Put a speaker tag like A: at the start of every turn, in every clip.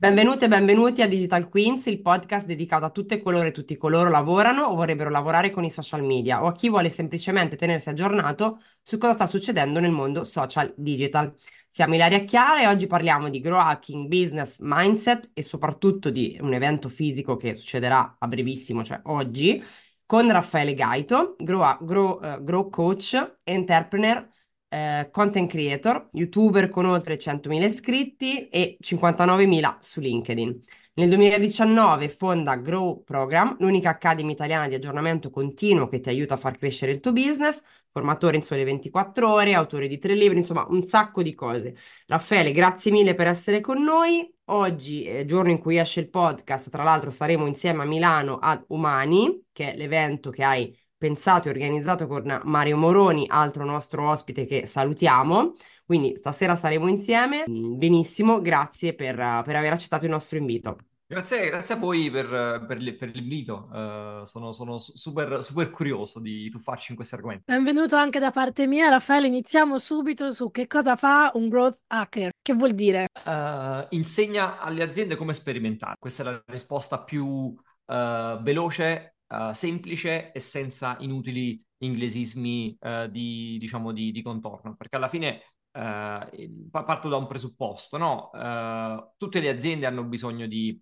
A: Benvenute e benvenuti a Digital Queens, il podcast dedicato a tutte coloro e tutti coloro lavorano o vorrebbero lavorare con i social media o a chi vuole semplicemente tenersi aggiornato su cosa sta succedendo nel mondo social digital. Siamo Ilaria Chiara e oggi parliamo di grow hacking, business, mindset e soprattutto di un evento fisico che succederà a brevissimo, cioè oggi, con Raffaele Gaito, grow, grow, uh, grow coach, entrepreneur eh, content creator, youtuber con oltre 100.000 iscritti e 59.000 su LinkedIn. Nel 2019 fonda Grow Program, l'unica academy italiana di aggiornamento continuo che ti aiuta a far crescere il tuo business, formatore in sole 24 ore, autore di tre libri, insomma un sacco di cose. Raffaele, grazie mille per essere con noi. Oggi, giorno in cui esce il podcast, tra l'altro saremo insieme a Milano ad Umani, che è l'evento che hai pensato e organizzato con Mario Moroni, altro nostro ospite che salutiamo. Quindi stasera saremo insieme. Benissimo, grazie per, per aver accettato il nostro invito.
B: Grazie, grazie a voi per, per, per l'invito, uh, sono, sono, super, super curioso di tuffarci in questi argomenti.
C: Benvenuto anche da parte mia, Raffaele. Iniziamo subito su che cosa fa un growth hacker. Che vuol dire?
B: Uh, insegna alle aziende come sperimentare. Questa è la risposta più uh, veloce uh, semplice e senza inutili inglesismi uh, di, diciamo, di, di, contorno, perché alla fine uh, parto da un presupposto, no? tutte le aziende hanno bisogno di,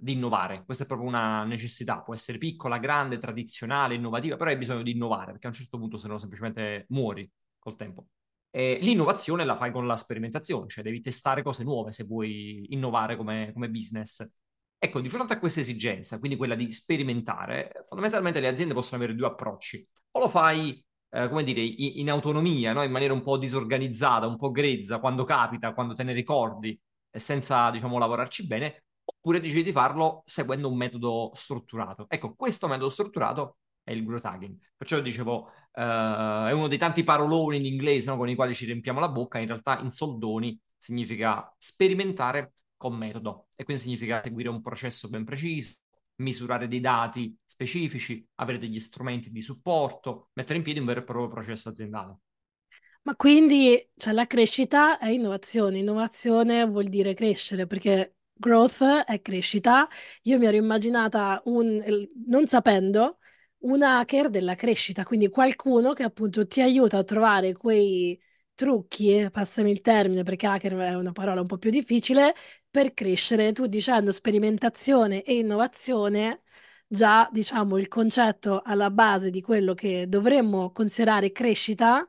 B: di, innovare, questa è proprio una necessità, può essere piccola, grande, tradizionale, innovativa, però hai bisogno di innovare, perché a un certo punto se no semplicemente muori col tempo. E l'innovazione la fai con la sperimentazione, cioè devi testare cose nuove se vuoi innovare come, come business. Ecco, di fronte a questa esigenza, quindi quella di sperimentare, fondamentalmente le aziende possono avere due approcci. O lo fai, eh, come dire, in, autonomia, no? in maniera un po' disorganizzata, un po' grezza, quando capita, quando te ne ricordi, senza, diciamo, lavorarci bene, oppure decidi di farlo seguendo un metodo strutturato. Ecco, questo metodo strutturato è il growth hacking. Perciò dicevo, eh, è uno dei tanti paroloni in inglese no? con i quali ci riempiamo la bocca, in realtà in soldoni significa sperimentare con metodo e quindi significa seguire un processo ben preciso, misurare dei dati specifici, avere degli strumenti di supporto, mettere in piedi un vero e proprio processo aziendale.
C: Ma quindi cioè, la crescita è innovazione, innovazione vuol dire crescere perché growth è crescita. Io mi ero immaginata un, non sapendo, un hacker della crescita, quindi qualcuno che appunto ti aiuta a trovare quei trucchi, eh, passami il termine perché hacker è una parola un po' più difficile, per crescere. Tu dicendo sperimentazione e innovazione, già diciamo il concetto alla base di quello che dovremmo considerare crescita,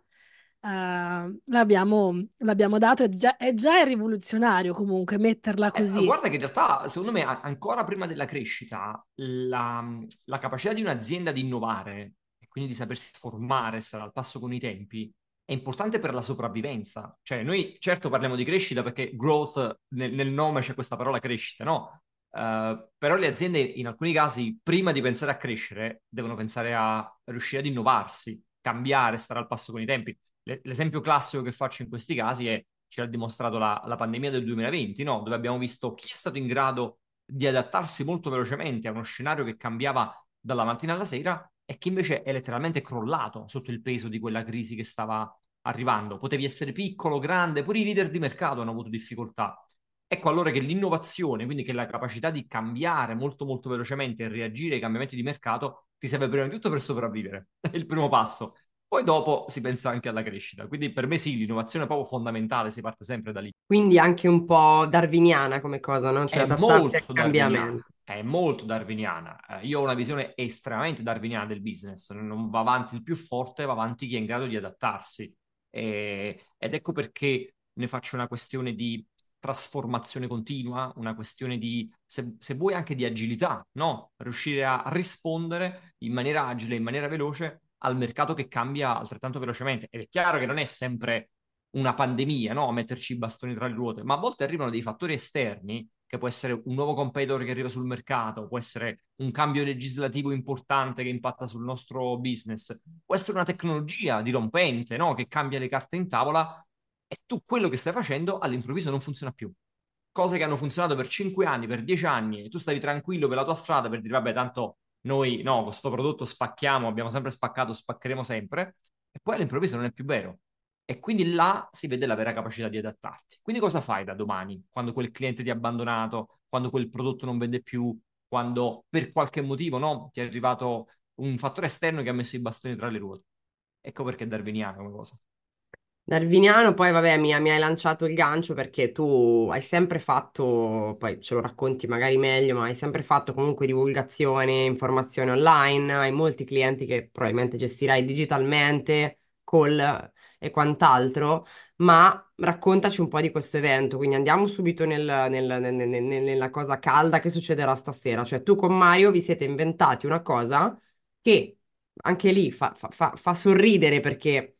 C: Uh, l'abbiamo, l'abbiamo, dato, è già, è già rivoluzionario comunque metterla eh, così.
B: Eh, guarda che in realtà, secondo me, ancora prima della crescita, la, la capacità di un'azienda di innovare e quindi di sapersi formare, essere al passo con i tempi, è importante per la sopravvivenza. Cioè, noi certo parliamo di crescita perché growth nel, nel nome c'è questa parola crescita, no? Uh, però le aziende in alcuni casi, prima di pensare a crescere, devono pensare a riuscire ad innovarsi, cambiare, stare al passo con i tempi. L'esempio classico che faccio in questi casi è, ci ha dimostrato la, la pandemia del 2020, no? dove abbiamo visto chi è stato in grado di adattarsi molto velocemente a uno scenario che cambiava dalla mattina alla sera e chi invece è letteralmente crollato sotto il peso di quella crisi che stava arrivando. Potevi essere piccolo, grande, pure i leader di mercato hanno avuto difficoltà. Ecco allora che l'innovazione, quindi che la capacità di cambiare molto molto velocemente e reagire ai cambiamenti di mercato, ti serve prima di tutto per sopravvivere. È il primo passo. Poi dopo si pensa anche alla crescita. Quindi per me sì, l'innovazione è proprio fondamentale, si parte sempre da lì.
A: Quindi anche un po' darwiniana come cosa, no? Cioè è adattarsi al cambiamento.
B: È molto darwiniana. Eh, io ho una visione estremamente darwiniana del business. Non va avanti il più forte, va avanti chi è in grado di adattarsi. E, ed ecco perché ne faccio una questione di trasformazione continua, una questione di, se, se vuoi, anche di agilità, no? Riuscire a rispondere in maniera agile, in maniera veloce al mercato che cambia altrettanto velocemente. Ed è chiaro che non è sempre una pandemia, no? Metterci i bastoni tra le ruote, ma a volte arrivano dei fattori esterni che può essere un nuovo competitor che arriva sul mercato, può essere un cambio legislativo importante che impatta sul nostro business, può essere una tecnologia dirompente no? che cambia le carte in tavola e tu quello che stai facendo all'improvviso non funziona più. Cose che hanno funzionato per 5 anni, per 10 anni, e tu stavi tranquillo per la tua strada per dire vabbè tanto noi no, questo prodotto spacchiamo, abbiamo sempre spaccato, spaccheremo sempre, e poi all'improvviso non è più vero. E quindi là si vede la vera capacità di adattarti. Quindi cosa fai da domani, quando quel cliente ti ha abbandonato, quando quel prodotto non vende più, quando per qualche motivo no, ti è arrivato un fattore esterno che ha messo i bastoni tra le ruote? Ecco perché è darwiniana come cosa.
A: Darwiniano, poi vabbè, mi, mi hai lanciato il gancio perché tu hai sempre fatto, poi ce lo racconti magari meglio, ma hai sempre fatto comunque divulgazione, informazione online, hai molti clienti che probabilmente gestirai digitalmente, call e quant'altro, ma raccontaci un po' di questo evento, quindi andiamo subito nel- nel- nel- nel- nella cosa calda che succederà stasera, cioè tu con Mario vi siete inventati una cosa che anche lì fa fa- fa- fa sorridere perché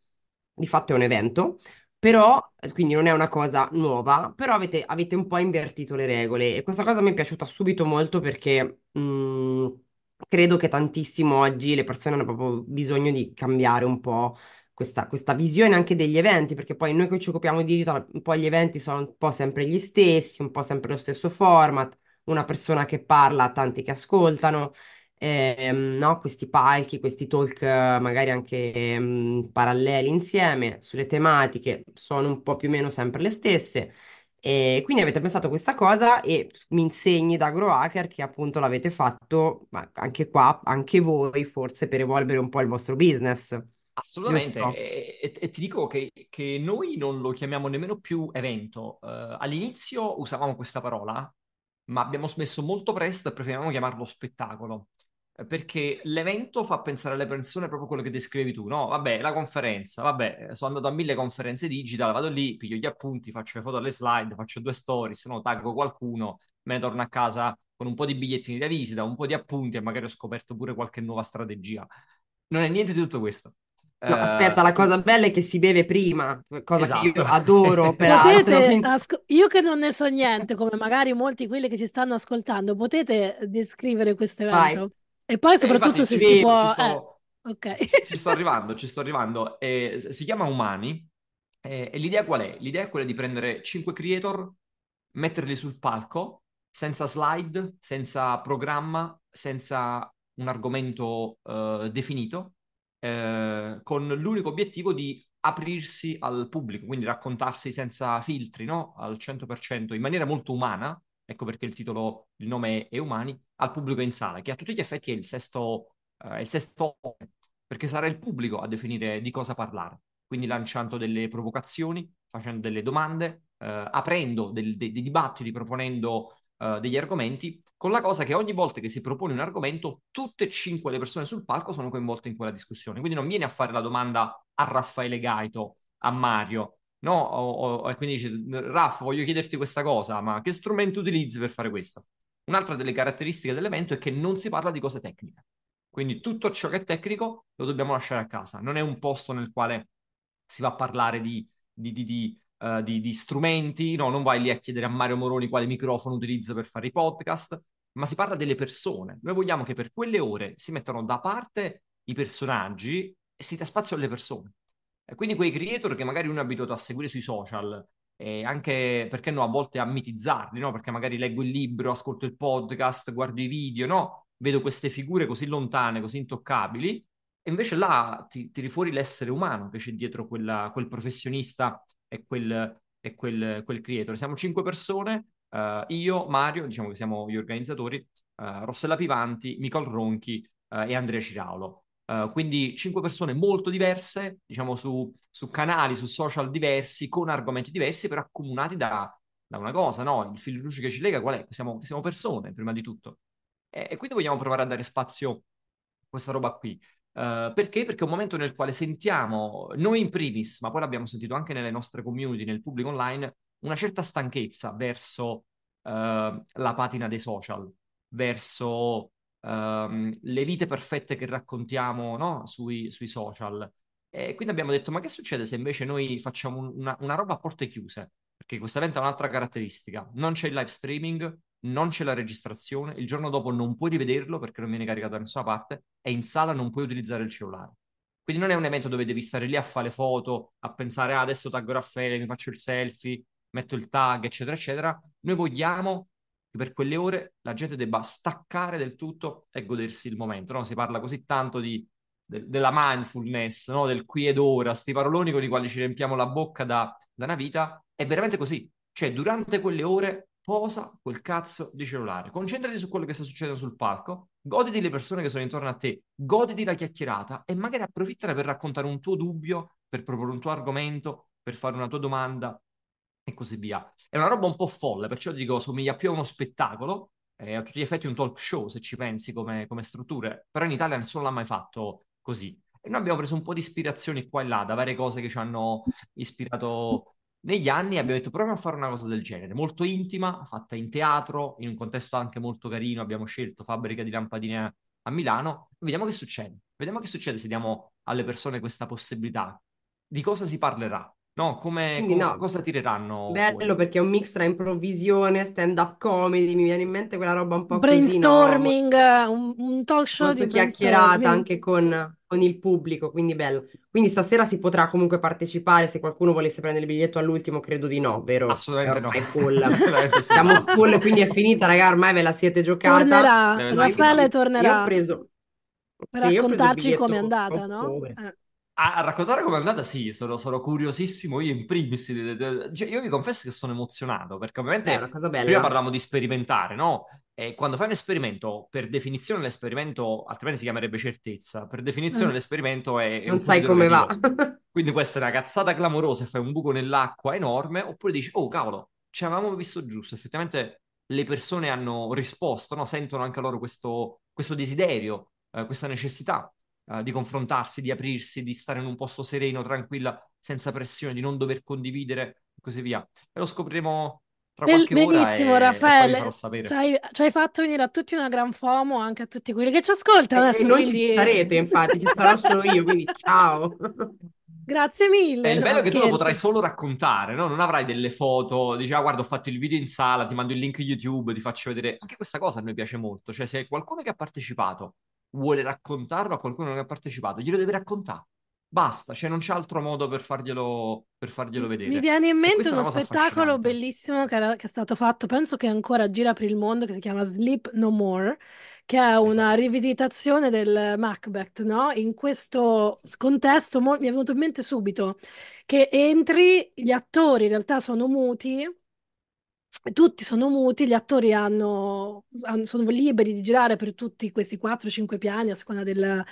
A: di fatto è un evento, però, quindi non è una cosa nuova, però avete, avete un po' invertito le regole. E questa cosa mi è piaciuta subito molto perché mh, credo che tantissimo oggi le persone hanno proprio bisogno di cambiare un po' questa, questa visione anche degli eventi, perché poi noi che ci occupiamo di digital, un po' gli eventi sono un po' sempre gli stessi, un po' sempre lo stesso format, una persona che parla, tanti che ascoltano ehm, no? Questi palchi, questi talk eh, magari anche ehm, paralleli insieme sulle tematiche sono un po' più o meno sempre le stesse. E quindi avete pensato a questa cosa e mi insegni da GrowHacker che appunto l'avete fatto ma anche qua, anche voi forse per evolvere un po' il vostro business.
B: Assolutamente,
A: Giusto?
B: e, e- e ti dico che, che noi non lo chiamiamo nemmeno più evento. Eh, all'inizio usavamo questa parola, ma abbiamo smesso molto presto e preferiamo chiamarlo spettacolo. Eh, Perché l'evento fa pensare alle persone proprio quello che descrivevi tu, no? Vabbè, la conferenza, vabbè, eh, sono andato a mille conferenze digital, vado lì, piglio gli appunti, faccio le foto alle slide, faccio due stories, no? Taggo qualcuno, me ne torno a casa con un po' di bigliettini da visita, un po' di appunti e magari ho scoperto pure qualche nuova strategia. Non è niente di tutto questo.
A: No, aspetta,
B: Eh,
A: la cosa bella è che si beve prima, cosa che
B: esatto.
A: io adoro peraltro.
C: Potete, asco- io che non ne so niente, come magari molti quelli che ci stanno ascoltando, potete descrivere questo
A: Vai,
C: evento? E poi
B: E
C: soprattutto
B: infatti
C: se
B: ci
C: si può...
B: ci
C: Eh,
B: sto,
C: ok.
B: ci sto arrivando, ci sto arrivando. E s- si chiama Umani e, e l'idea qual è? L'idea è quella di prendere cinque creator, metterli sul palco, senza slide, senza programma, senza un argomento eh, definito, eh, con l'unico obiettivo di aprirsi al pubblico, quindi raccontarsi senza filtri, no? Al 100%, in maniera molto umana, ecco perché il titolo, il nome è Umani, al pubblico in sala, che a tutti gli effetti è il sesto, eh, è il sesto, perché sarà il pubblico a definire di cosa parlare, quindi lanciando delle provocazioni, facendo delle domande, eh, aprendo del- dei, dei dibattiti, proponendo eh, degli argomenti, con la cosa che ogni volta che si propone un argomento, tutte e cinque le persone sul palco sono coinvolte in quella discussione. Quindi non viene a fare la domanda a Raffaele Gaito, a Mario, no? O, o- e quindi dice, Raff, voglio chiederti questa cosa, ma che strumento utilizzi per fare questo? Un'altra delle caratteristiche dell'evento è che non si parla di cose tecniche. Quindi tutto ciò che è tecnico lo dobbiamo lasciare a casa. Non è un posto nel quale si va a parlare di, di- di- di, eh, di- di strumenti, no, non vai lì a chiedere a Mario Moroni quale microfono utilizza per fare i podcast, ma si parla delle persone. Noi vogliamo che per quelle ore si mettano da parte i personaggi e si dà spazio alle persone. E quindi quei creator che magari uno è abituato a seguire sui social, e anche perché no, a volte a mitizzarli, no? Perché magari leggo il libro, ascolto il podcast, guardo i video, no? Vedo queste figure così lontane, così intoccabili, e invece là ti tiri fuori l'essere umano che c'è dietro quella- quel professionista e quel, e quel, quel creator. Siamo cinque persone, eh, io, Mario, diciamo che siamo gli organizzatori, eh, Rossella Pivanti, Nicole Ronchi, eh, e Andrea Ciraulo. Eh, quindi cinque persone molto diverse, diciamo su, su canali, su social diversi, con argomenti diversi, però accomunati da, da una cosa, no? Il filo di luce che ci lega qual è? Siamo, siamo persone, prima di tutto. E, e quindi vogliamo provare a dare spazio a questa roba qui. Eh, perché? Perché è un momento nel quale sentiamo, noi in primis, ma poi l'abbiamo sentito anche nelle nostre community, nel pubblico online, una certa stanchezza verso eh, la patina dei social, verso ehm, le vite perfette che raccontiamo, no? sui, sui social. E quindi abbiamo detto, ma che succede se invece noi facciamo un- una, una roba a porte chiuse? Perché questa evento ha un'altra caratteristica, non c'è il live streaming, non c'è la registrazione, il giorno dopo non puoi rivederlo perché non viene caricato da nessuna parte e in sala non puoi utilizzare il cellulare. Quindi non è un evento dove devi stare lì a fare foto, a pensare ah, adesso taggo Raffaele, mi faccio il selfie, metto il tag, eccetera, eccetera. Noi vogliamo che per quelle ore la gente debba staccare del tutto e godersi il momento. No? Si parla così tanto di, de, della mindfulness, no? del qui ed ora, sti paroloni con i quali ci riempiamo la bocca da, da una vita. È veramente così. Cioè, durante quelle ore posa quel cazzo di cellulare, concentrati su quello che sta succedendo sul palco, goditi le persone che sono intorno a te, goditi la chiacchierata e magari approfittane per raccontare un tuo dubbio, per proporre un tuo argomento, per fare una tua domanda e così via. È una roba un po' folle, perciò dico somiglia più a uno spettacolo, è a tutti gli effetti un talk show se ci pensi come, come strutture, però in Italia nessuno l'ha mai fatto così. E noi abbiamo preso un po' di ispirazioni qua e là da varie cose che ci hanno ispirato negli anni abbiamo detto proviamo a fare una cosa del genere, molto intima, fatta in teatro, in un contesto anche molto carino, abbiamo scelto Fabbrica di Lampadine a Milano, vediamo che succede, vediamo che succede se diamo alle persone questa possibilità, di cosa si parlerà, no? Come, com-
A: no.
B: cosa tireranno
A: Bello
B: fuori?
A: perché è un mix tra improvvisione, stand-up comedy, mi viene in mente quella roba un po'
C: brainstorming,
A: così, no?
C: un, un talk show
A: molto
C: di
A: chiacchierata anche con, con il pubblico, quindi bello. Quindi stasera si potrà comunque partecipare, se qualcuno volesse prendere il biglietto all'ultimo, credo di no, vero?
B: Assolutamente no.
A: È full.
B: Assolutamente sì.
A: Siamo full, quindi è finita, raga, ormai ve la siete giocata.
C: Tornerà, Raffaele
A: Io
C: tornerà
A: ho preso...
C: per
A: sì, io ho preso il
C: raccontarci com'è
A: biglietto
C: andata,
A: a
C: no?
A: ottobre.
C: Eh.
B: A, raccontare com'è andata, sì, sono, sono curiosissimo io in primis. cioè, io vi confesso che sono emozionato perché ovviamente prima parlavamo di sperimentare, no? E quando fai un esperimento, per definizione l'esperimento, altrimenti si chiamerebbe certezza, per definizione
C: Eh.
B: l'esperimento è, è
A: Non sai come va.
B: Quindi può essere una cazzata clamorosa e fai un buco nell'acqua enorme, oppure dici, oh cavolo, ci avevamo visto giusto. Effettivamente le persone hanno risposto, no? Sentono anche loro questo, questo desiderio, eh, questa necessità eh, di confrontarsi, di aprirsi, di stare in un posto sereno, tranquilla, senza pressione, di non dover condividere e così via. E lo scopriremo tra qualche ora
C: benissimo,
B: e, e
C: Raffaele.
B: farò sapere.
C: Ci hai, ci hai fatto venire a tutti una gran FOMO, anche a tutti quelli che ci ascoltano
A: E, e
C: adesso,
A: non ci
C: quindi
A: sarete, infatti, ci sarò solo io, quindi ciao.
C: grazie
B: E
C: mille.
B: il bello è che tu lo potrai solo raccontare, no? Non avrai delle foto, dici, ah, guarda, ho fatto il video in sala, ti mando il link YouTube, ti faccio vedere. Anche questa cosa a noi piace molto, cioè se qualcuno che ha partecipato vuole raccontarlo a qualcuno che non ha partecipato, glielo deve raccontare. Basta, cioè non c'è altro modo per farglielo, per farglielo
C: Mi
B: vedere.
C: viene in mente uno spettacolo bellissimo che, era- che è stato fatto, penso che ancora gira per il mondo, che si chiama Sleep No More, che è una
B: Esatto.
C: rivisitazione del Macbeth, no? In questo contesto mo- mi è venuto in mente subito che entri, gli attori in realtà sono muti, tutti sono muti, gli attori hanno, hanno- sono liberi di girare per tutti questi 4-5 piani a seconda del-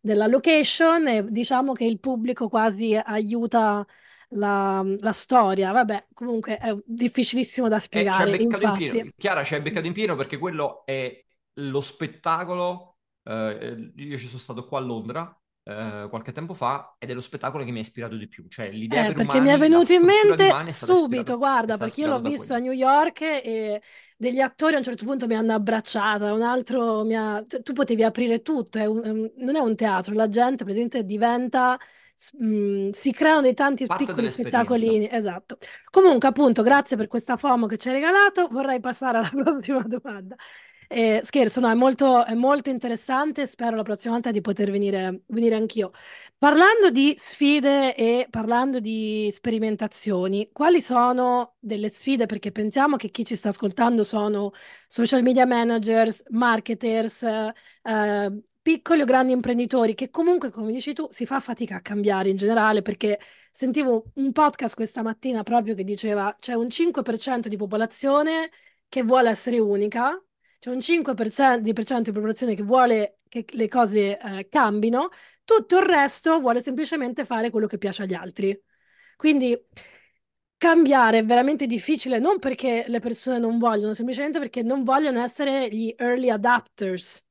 C: della location e diciamo che il pubblico quasi aiuta la, la storia. Vabbè, comunque è difficilissimo da
B: E hai
C: spiegare,
B: pieno.
C: infatti.
B: Chiara, ci hai beccato in pieno perché quello è lo spettacolo. eh, io ci sono stato qua a Londra eh, qualche tempo fa ed è lo spettacolo che mi ha ispirato di più. Cioè, l'idea
C: Eh,
B: per
C: perché mi è
B: umani,
C: venuto in mente
B: umani
C: subito, guarda, perché io l'ho visto a. New York e degli attori a un certo punto mi hanno abbracciata, un altro mi ha... Tu potevi aprire tutto, è un- non è un teatro, la gente praticamente diventa... mh, si creano dei tanti
B: Parte
C: piccoli spettacolini, esatto. Comunque, appunto, grazie per questa FOMO che ci hai regalato. Vorrei passare alla prossima domanda. Eh, scherzo, no, è molto, è molto interessante. Spero la prossima volta di poter venire, venire anch'io. Parlando di sfide e parlando di sperimentazioni, quali sono delle sfide? Perché pensiamo che chi ci sta ascoltando sono social media managers, marketers, eh, piccoli o grandi imprenditori che comunque, come dici tu, si fa fatica a cambiare in generale perché sentivo un podcast questa mattina proprio che diceva c'è un 5% di popolazione che vuole essere unica, c'è un 5% di di popolazione che vuole che le cose eh, cambino tutto il resto vuole semplicemente fare quello che piace agli altri. Quindi cambiare è veramente difficile, non perché le persone non vogliono, semplicemente perché non vogliono essere gli early adapters,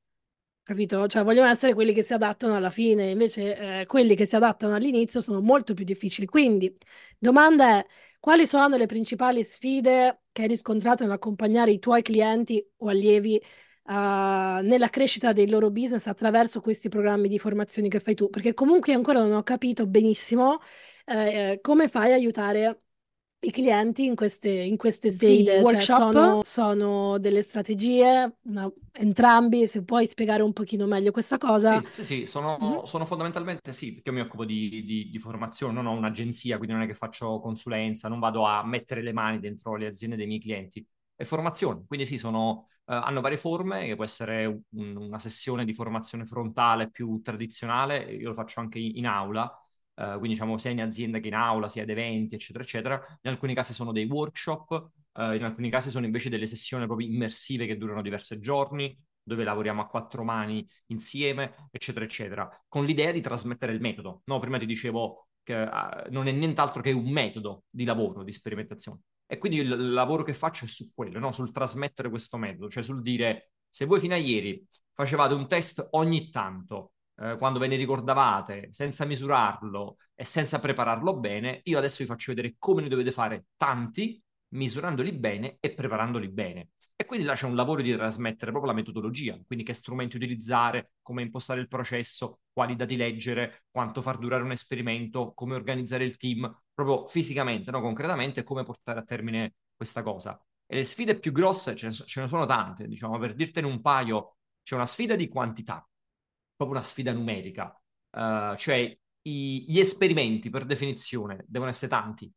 C: capito? Cioè vogliono essere quelli che si adattano alla fine, invece eh, quelli che si adattano all'inizio sono molto più difficili. Quindi, domanda è, quali sono le principali sfide che hai riscontrato nell'accompagnare i tuoi clienti o allievi eh, nella crescita dei loro business attraverso questi programmi di formazione che fai tu? Perché comunque ancora non ho capito benissimo eh, come fai a aiutare i clienti in queste, in queste
A: Sì,
C: sfide. Cioè,
A: workshop?
C: sono, sono delle strategie, una- entrambi, se puoi spiegare un pochino meglio questa cosa.
B: Sì, sì, sì, sono,
C: Mhm.
B: sono fondamentalmente sì, perché io mi occupo di, di- di formazione, non ho un'agenzia, quindi non è che faccio consulenza, non vado a mettere le mani dentro le aziende dei miei clienti. e formazione. Quindi sì, sono, eh, hanno varie forme, che può essere un, una sessione di formazione frontale più tradizionale, io lo faccio anche in, in aula, uh, quindi diciamo sia in azienda che in aula, sia ad eventi, eccetera, eccetera. In alcuni casi sono dei workshop, uh, in alcuni casi sono invece delle sessioni proprio immersive che durano diversi giorni, dove lavoriamo a quattro mani insieme, eccetera, eccetera, con l'idea di trasmettere il metodo. No, prima ti dicevo che uh, non è nient'altro che un metodo di lavoro, di sperimentazione. E quindi il lavoro che faccio è su quello, no? sul trasmettere questo metodo, cioè sul dire se voi fino a ieri facevate un test ogni tanto, eh, quando ve ne ricordavate, senza misurarlo e senza prepararlo bene, io adesso vi faccio vedere come ne dovete fare tanti, misurandoli bene e preparandoli bene. E quindi là c'è un lavoro di trasmettere proprio la metodologia, quindi che strumenti utilizzare, come impostare il processo, quali dati leggere, quanto far durare un esperimento, come organizzare il team, proprio fisicamente, no? concretamente, come portare a termine questa cosa. E le sfide più grosse ce ne, so, ce ne sono tante, diciamo, per dirtene un paio, c'è una sfida di quantità, proprio una sfida numerica, uh, cioè i, gli esperimenti per definizione devono essere tanti,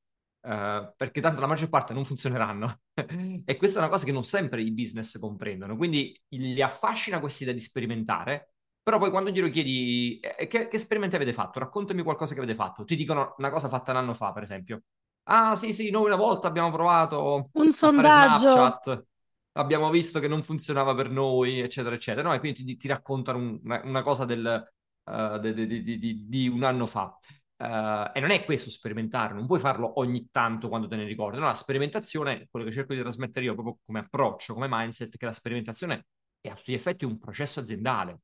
B: Uh, perché tanto la maggior parte non funzioneranno. e questa è una cosa che non sempre i business comprendono. Quindi li affascina questa idea di sperimentare, però poi quando glielo chiedi eh, che, che, esperimenti avete fatto, raccontami qualcosa che avete fatto, ti dicono una cosa fatta un anno fa, per esempio. Ah, sì, sì, noi una volta abbiamo provato
C: un sondaggio.
B: Snapchat, abbiamo visto che non funzionava per noi, eccetera, eccetera. No? E quindi ti, ti raccontano un, una, una, cosa del, uh, de, de, de, di un anno fa. Uh, e non è questo sperimentare, non puoi farlo ogni tanto quando te ne ricordi. No, la sperimentazione, quello che cerco di trasmettere io proprio come approccio, come mindset, che la sperimentazione è a tutti gli effetti un processo aziendale.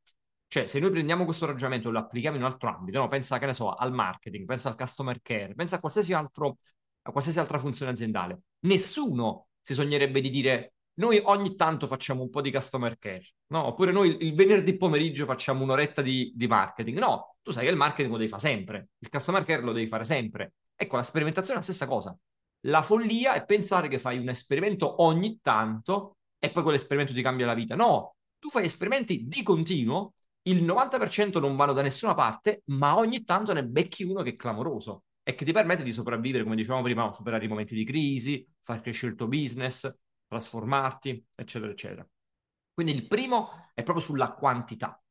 B: Cioè, se noi prendiamo questo ragionamento e lo applichiamo in un altro ambito, no? pensa, che ne so, al marketing, pensa al customer care, pensa a qualsiasi, altro, a qualsiasi altra funzione aziendale. Nessuno si sognerebbe di dire noi ogni tanto facciamo un po' di customer care, no? Oppure noi il venerdì pomeriggio facciamo un'oretta di, di marketing. No, tu sai che il marketing lo devi fare sempre, il customer care lo devi fare sempre. Ecco, la sperimentazione è la stessa cosa. La follia è pensare che fai un esperimento ogni tanto e poi quell'esperimento ti cambia la vita. No, tu fai esperimenti di continuo, il 90% non vanno da nessuna parte, ma ogni tanto ne becchi uno che è clamoroso e che ti permette di sopravvivere, come dicevamo prima, superare i momenti di crisi, far crescere il tuo business, trasformarti, eccetera, eccetera. Quindi il primo è proprio sulla quantità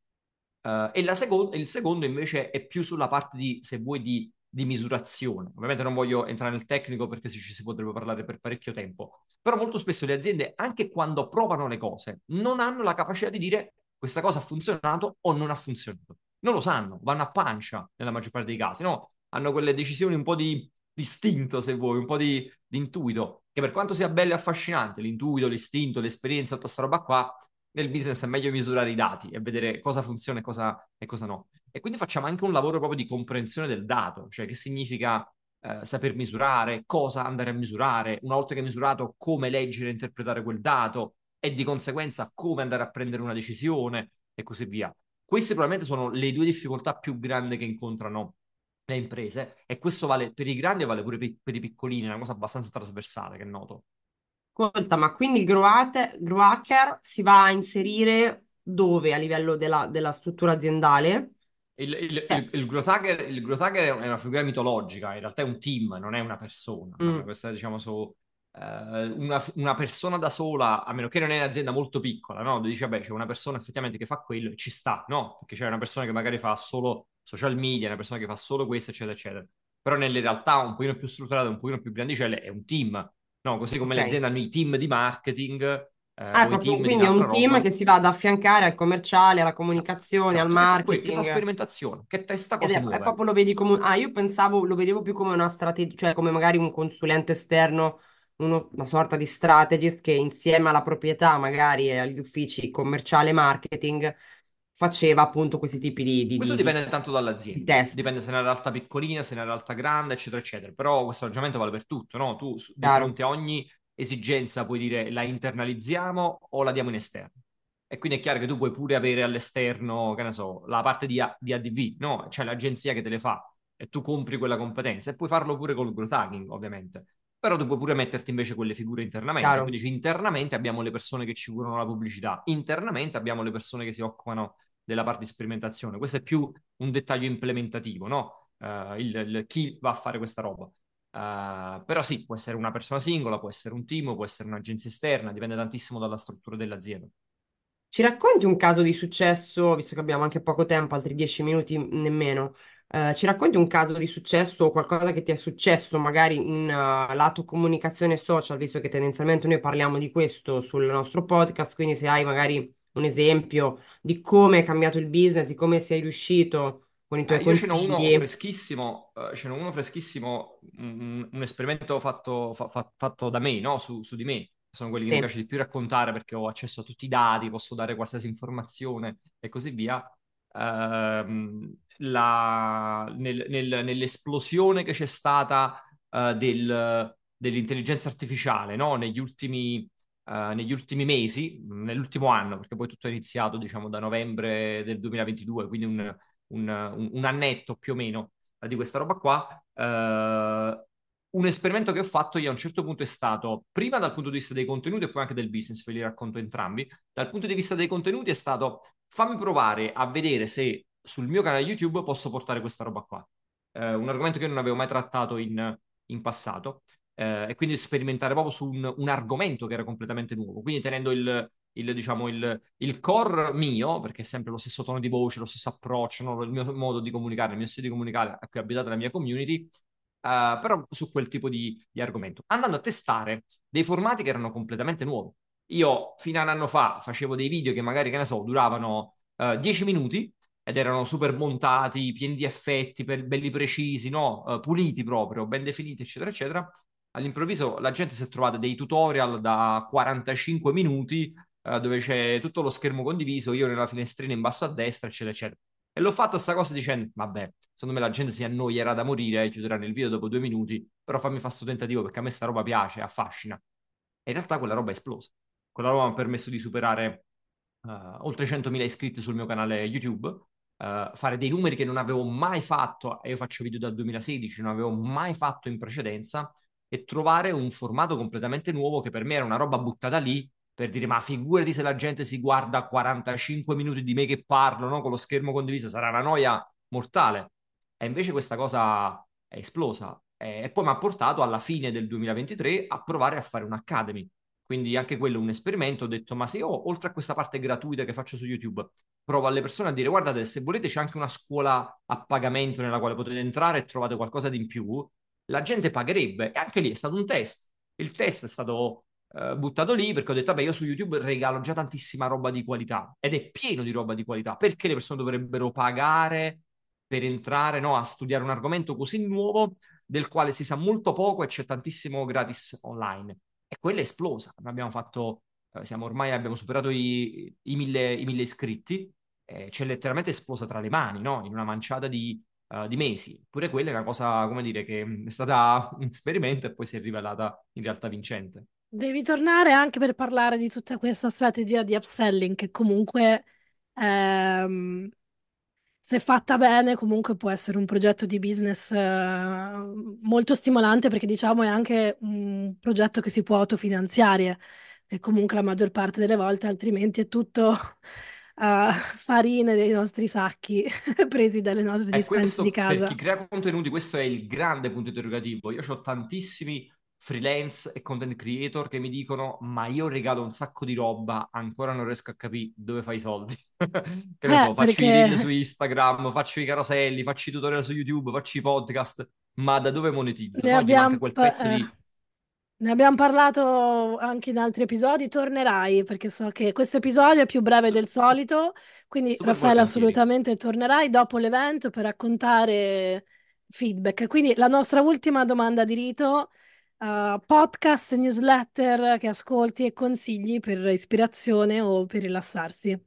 B: uh, e seconda, il secondo invece è più sulla parte di, se vuoi, di, di, misurazione. Ovviamente non voglio entrare nel tecnico perché ci si potrebbe parlare per parecchio tempo, però molto spesso le aziende, anche quando provano le cose, non hanno la capacità di dire questa cosa ha funzionato o non ha funzionato. Non lo sanno, vanno a pancia nella maggior parte dei casi, no? Hanno quelle decisioni un po' di distinto, se vuoi, un po' di, di intuito che per quanto sia bello e affascinante l'intuito, l'istinto, l'esperienza, tutta questa roba qua, nel business è meglio misurare i dati e vedere cosa funziona e cosa, e cosa no. E quindi facciamo anche un lavoro proprio di comprensione del dato, cioè che significa eh, saper misurare, cosa andare a misurare, una volta che hai misurato come leggere e interpretare quel dato e di conseguenza come andare a prendere una decisione e così via. Queste probabilmente sono le due difficoltà più grandi che incontrano le imprese e questo vale per i grandi e vale pure per, i piccolini, è una cosa abbastanza trasversale che noto.
A: Ascolta, ma quindi il grow hacker si va a inserire dove a livello della, della struttura aziendale?
B: Il, il, eh. il, il, growth hacker, il growth hacker è una figura mitologica, in realtà è un team, non è una persona. Mm. Questa diciamo su Uh, una, una, persona da sola, a meno che non è un'azienda molto piccola, no? Dici, vabbè, c'è una persona effettivamente che fa quello e ci sta, no? Perché c'è una persona che magari fa solo social media, una persona che fa solo questo, eccetera, eccetera. Però nelle realtà un pochino più strutturate, un pochino più grandicelle, è un team, no? Così come okay. le aziende hanno i team di marketing.
A: Eh, ah, proprio, quindi è un team roba. che si va ad affiancare al commerciale, alla comunicazione, esatto, al marketing.
B: Che fa sperimentazione, che testa cose
A: è,
B: nuove.
A: Proprio lo vedi come... Ah, io pensavo, lo vedevo più come una strategia, cioè come magari un consulente esterno uno, una sorta di strategist che insieme alla proprietà, magari agli uffici commerciale e marketing, faceva appunto questi tipi di, di
B: Questo
A: di,
B: dipende tanto dall'azienda, dipende se è una realtà piccolina, se è una realtà grande, eccetera, eccetera. Però questo ragionamento vale per tutto, no? Tu di fronte a ogni esigenza puoi dire la internalizziamo o la diamo in esterno. E quindi è chiaro che tu puoi pure avere all'esterno, che ne so, la parte di, A- di ADV, no? C'è l'agenzia che te le fa e tu compri quella competenza e puoi farlo pure col growth hacking, ovviamente però tu puoi pure metterti invece quelle figure internamente. Chiaro. Quindi dici, internamente abbiamo le persone che ci curano la pubblicità, internamente abbiamo le persone che si occupano della parte di sperimentazione. Questo è più un dettaglio implementativo, no? Uh, il, il, chi va a fare questa roba. Uh, però sì, può essere una persona singola, può essere un team, può essere un'agenzia esterna, dipende tantissimo dalla struttura dell'azienda.
A: Ci racconti un caso di successo, visto che abbiamo anche poco tempo, altri dieci minuti nemmeno, eh, ci racconti un caso di successo o qualcosa che ti è successo magari in uh, lato comunicazione social, visto che tendenzialmente noi parliamo di questo sul nostro podcast, quindi se hai magari un esempio di come è cambiato il business, di come sei riuscito con i tuoi
B: eh, io ce n'ho uno freschissimo, uh, ce n'ho uno freschissimo, un, un esperimento fatto, fa, fa, fatto, da me, no? su, su di me sono quelli che sì. mi piace di più raccontare perché ho accesso a tutti i dati, posso dare qualsiasi informazione e così via. Uh, la, nel, nel, nell'esplosione che c'è stata uh, del, dell'intelligenza artificiale no? negli, ultimi, uh, negli ultimi mesi, nell'ultimo anno, perché poi tutto è iniziato diciamo da novembre del 2022, quindi un, un, un, annetto più o meno di questa roba qua. Uh, un esperimento che ho fatto io a un certo punto è stato, prima dal punto di vista dei contenuti e poi anche del business, ve li racconto entrambi. Dal punto di vista dei contenuti è stato fammi provare a vedere se sul mio canale YouTube posso portare questa roba qua. Eh, un argomento che non avevo mai trattato in, in passato. Eh, e quindi sperimentare proprio su un, un, argomento che era completamente nuovo. Quindi tenendo il, il, diciamo, il, il, core mio, perché è sempre lo stesso tono di voce, lo stesso approccio, no? il mio modo di comunicare, il mio stile di comunicare a cui è abitata la mia community, Uh, però su quel tipo di, di, argomento, andando a testare dei formati che erano completamente nuovi. Io fino a un anno fa facevo dei video che magari, che ne so, duravano uh, 10 minuti ed erano super montati, pieni di effetti, belli precisi, no? Uh, puliti proprio, ben definiti, eccetera, eccetera. All'improvviso la gente si è trovata dei tutorial da 45 minuti dove c'è tutto lo schermo condiviso, io nella finestrina in basso a destra, eccetera, eccetera. E l'ho fatto sta cosa dicendo, vabbè, secondo me la gente si annoierà da morire e chiuderà il video dopo due minuti, però fammi fare questo tentativo perché a me sta roba piace, affascina. E in realtà quella roba è esplosa. Quella roba mi ha permesso di superare uh, oltre 100.000 iscritti sul mio canale YouTube, uh, fare dei numeri che non avevo mai fatto, e io faccio video dal 2016, non avevo mai fatto in precedenza, e trovare un formato completamente nuovo che per me era una roba buttata lì per dire ma figurati se la gente si guarda 45 minuti di me che parlo no? con lo schermo condiviso, sarà una noia mortale. E invece questa cosa è esplosa e poi mi ha portato alla fine del 2023 a provare a fare un Academy. Quindi anche quello è un esperimento. Ho detto, ma se io, oltre a questa parte gratuita che faccio su YouTube, provo alle persone a dire, guardate, se volete c'è anche una scuola a pagamento nella quale potete entrare e trovate qualcosa di in più, la gente pagherebbe. E anche lì è stato un test. Il test è stato eh, buttato lì perché ho detto, vabbè, io su YouTube regalo già tantissima roba di qualità ed è pieno di roba di qualità. Perché le persone dovrebbero pagare per entrare no, a studiare un argomento così nuovo del quale si sa molto poco e c'è tantissimo gratis online? E quella è esplosa. Abbiamo fatto, eh, siamo ormai, abbiamo superato i, i, mille, i mille, iscritti, eh, c'è letteralmente esplosa tra le mani, no? In una manciata di, uh, di mesi. Pure quella è una cosa, come dire, che è stata un esperimento e poi si è rivelata in realtà vincente.
C: Devi tornare anche per parlare di tutta questa strategia di upselling che comunque, ehm, se fatta bene, comunque può essere un progetto di business eh, molto stimolante perché diciamo è anche un progetto che si può autofinanziare e comunque la maggior parte delle volte altrimenti è tutto uh, farine dei nostri sacchi presi dalle nostre dispense di casa.
B: Per chi crea contenuti questo è il grande punto interrogativo. Io ho tantissimi freelance e content creator che mi dicono ma io regalo un sacco di roba, ancora non riesco a capire dove fai i soldi. che ne eh, so, faccio perché... i reel su Instagram, faccio i caroselli, faccio i tutorial su YouTube, faccio i podcast, ma da dove monetizzo?
C: Ne
B: no?
C: abbiamo... quel pezzo eh... di... Ne abbiamo parlato anche in altri episodi, tornerai perché so che questo episodio è più breve del solito, quindi Super Raffaele assolutamente tornerai dopo l'evento per raccontare feedback. Quindi la nostra ultima domanda di rito uh, podcast, newsletter che ascolti e consigli per ispirazione o per rilassarsi?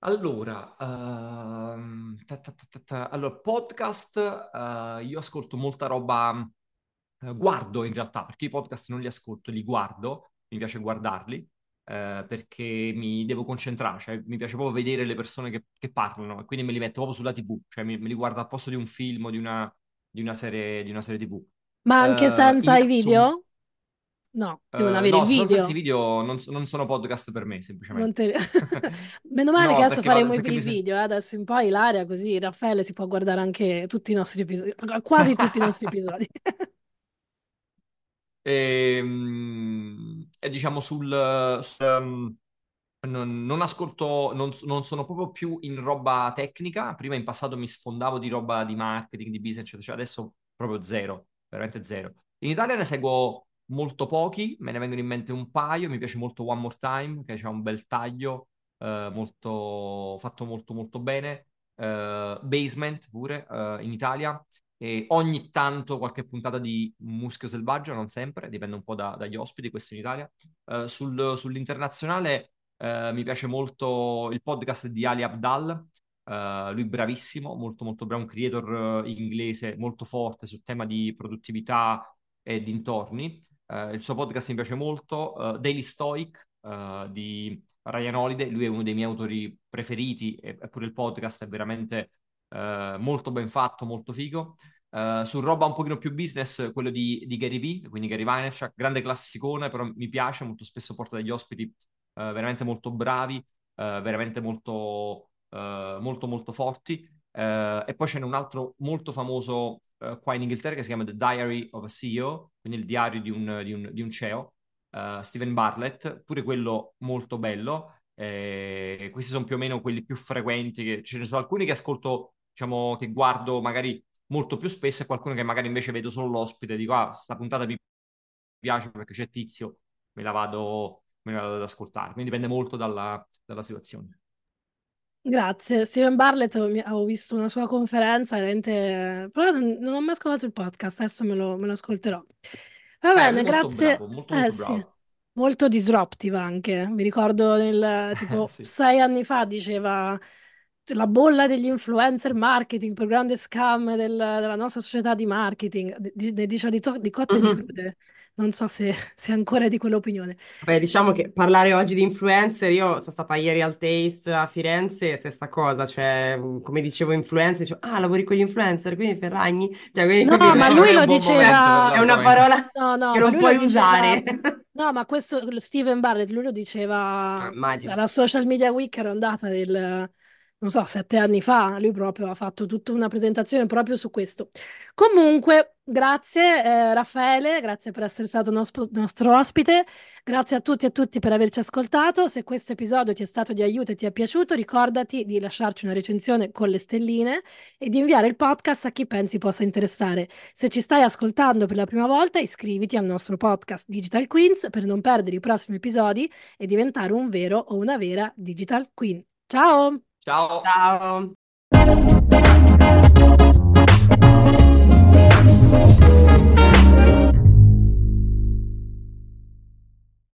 B: Allora, uh, ta ta ta allora podcast, uh, io ascolto molta roba, uh, guardo in realtà, perché i podcast non li ascolto, li guardo, mi piace guardarli, eh, perché mi devo concentrare, cioè mi piace proprio vedere le persone che, che parlano, e quindi me li metto proprio sulla TV, cioè me, me li guardo al posto di un film o di una, di una serie, di una serie TV.
C: Ma anche
B: Uh,
C: senza i video? No,
B: Eh,
C: devono avere
B: no, sono senza
C: video.
B: video non, non sono podcast per me, semplicemente.
C: te- Meno male che
B: No,
C: adesso
B: perché, vado-
C: faremo i, i
B: mi...
C: video, eh, Adesso in poi Ilaria, così Raffaele si può guardare anche tutti i nostri episodi, quasi tutti i nostri episodi.
B: E, mm, e diciamo sul, sul, non, non ascolto, non, non sono proprio più in roba tecnica. Prima in passato mi sfondavo di roba di marketing, di business, eccetera. Cioè adesso proprio zero, veramente zero. In Italia ne seguo molto pochi, me ne vengono in mente un paio. Mi piace molto One More Time, che ha un bel taglio, eh, molto, fatto molto molto bene. Eh, Basement pure, eh, in Italia. E ogni tanto qualche puntata di Muschio Selvaggio, non sempre, dipende un po' da- dagli ospiti, questo in Italia. Eh, sul- sull'internazionale eh, mi piace molto il podcast di Ali Abdal, eh, lui bravissimo, molto molto bravo, un creator inglese molto forte sul tema di produttività e dintorni. Il suo podcast mi piace molto, Daily Stoic di Ryan Holiday, lui è uno dei miei autori preferiti eppure il podcast è veramente eh, molto ben fatto, molto figo. Eh, su roba un pochino più business, quello di, di Gary Vee, quindi Gary Vaynerchuk, grande classicone, però mi piace, molto spesso porta degli ospiti eh, veramente molto bravi, eh, veramente molto, molto, molto forti. E poi c'è un altro molto famoso qua in Inghilterra che si chiama The Diary of a CEO, quindi il diario di un, di un- di un CEO, Steven Bartlett, pure quello molto bello. Eh, questi sono più o meno quelli più frequenti, che- ce ne sono alcuni che ascolto, diciamo, che guardo magari molto più spesso e qualcuno che magari invece vedo solo l'ospite dico, ah, sta puntata mi piace perché c'è Tizio, me la vado, me la vado ad ascoltare. Quindi dipende molto dalla, dalla situazione.
C: Grazie, Steven Bartlett, mi- avevo visto una sua conferenza, veramente... però non, ho mai ascoltato il podcast, adesso me lo, me lo ascolterò. Va
B: Eh,
C: bene,
B: molto
C: grazie.
B: bravo, molto
C: Eh
B: molto
C: sì,
B: bravo.
C: molto disruptive anche. Mi ricordo nel,
B: Eh,
C: tipo
B: sì.
C: sei anni fa diceva la bolla degli influencer marketing, più grande scam del- della nostra società di marketing. Di- Ne diceva di, to- di cotte e di crude. Non so se, se è ancora di quell'opinione.
A: Beh, diciamo che parlare oggi di influencer, io sono stata ieri al Taste a Firenze, stessa cosa, cioè, come dicevo influencer, dicevo, ah, lavori con gli influencer, quindi Ferragni, cioè, quindi
C: No,
A: capito,
C: ma
B: Eh,
C: lui
B: è
C: lo
B: buon momento per
C: diceva...
A: è una
B: l'argomento.
A: parola
C: No, no,
A: che
C: ma
A: non
C: lui lo
A: puoi
C: diceva...
A: usare.
C: No, ma questo, Steven Barrett, lui lo
A: Ah,
C: diceva
A: immagino.
C: alla Social Media Week, ero andata del, non so, sette anni fa, lui proprio ha fatto tutta una presentazione proprio su questo. Comunque, grazie eh, Raffaele, grazie per essere stato nostro, nostro ospite, grazie a tutti e a tutti per averci ascoltato. Se questo episodio ti è stato di aiuto e ti è piaciuto, ricordati di lasciarci una recensione con le stelline e di inviare il podcast a chi pensi possa interessare. Se ci stai ascoltando per la prima volta, iscriviti al nostro podcast Digital Queens per non perdere i prossimi episodi e diventare un vero o una vera Digital Queen. Ciao!
B: Ciao.
A: Ciao.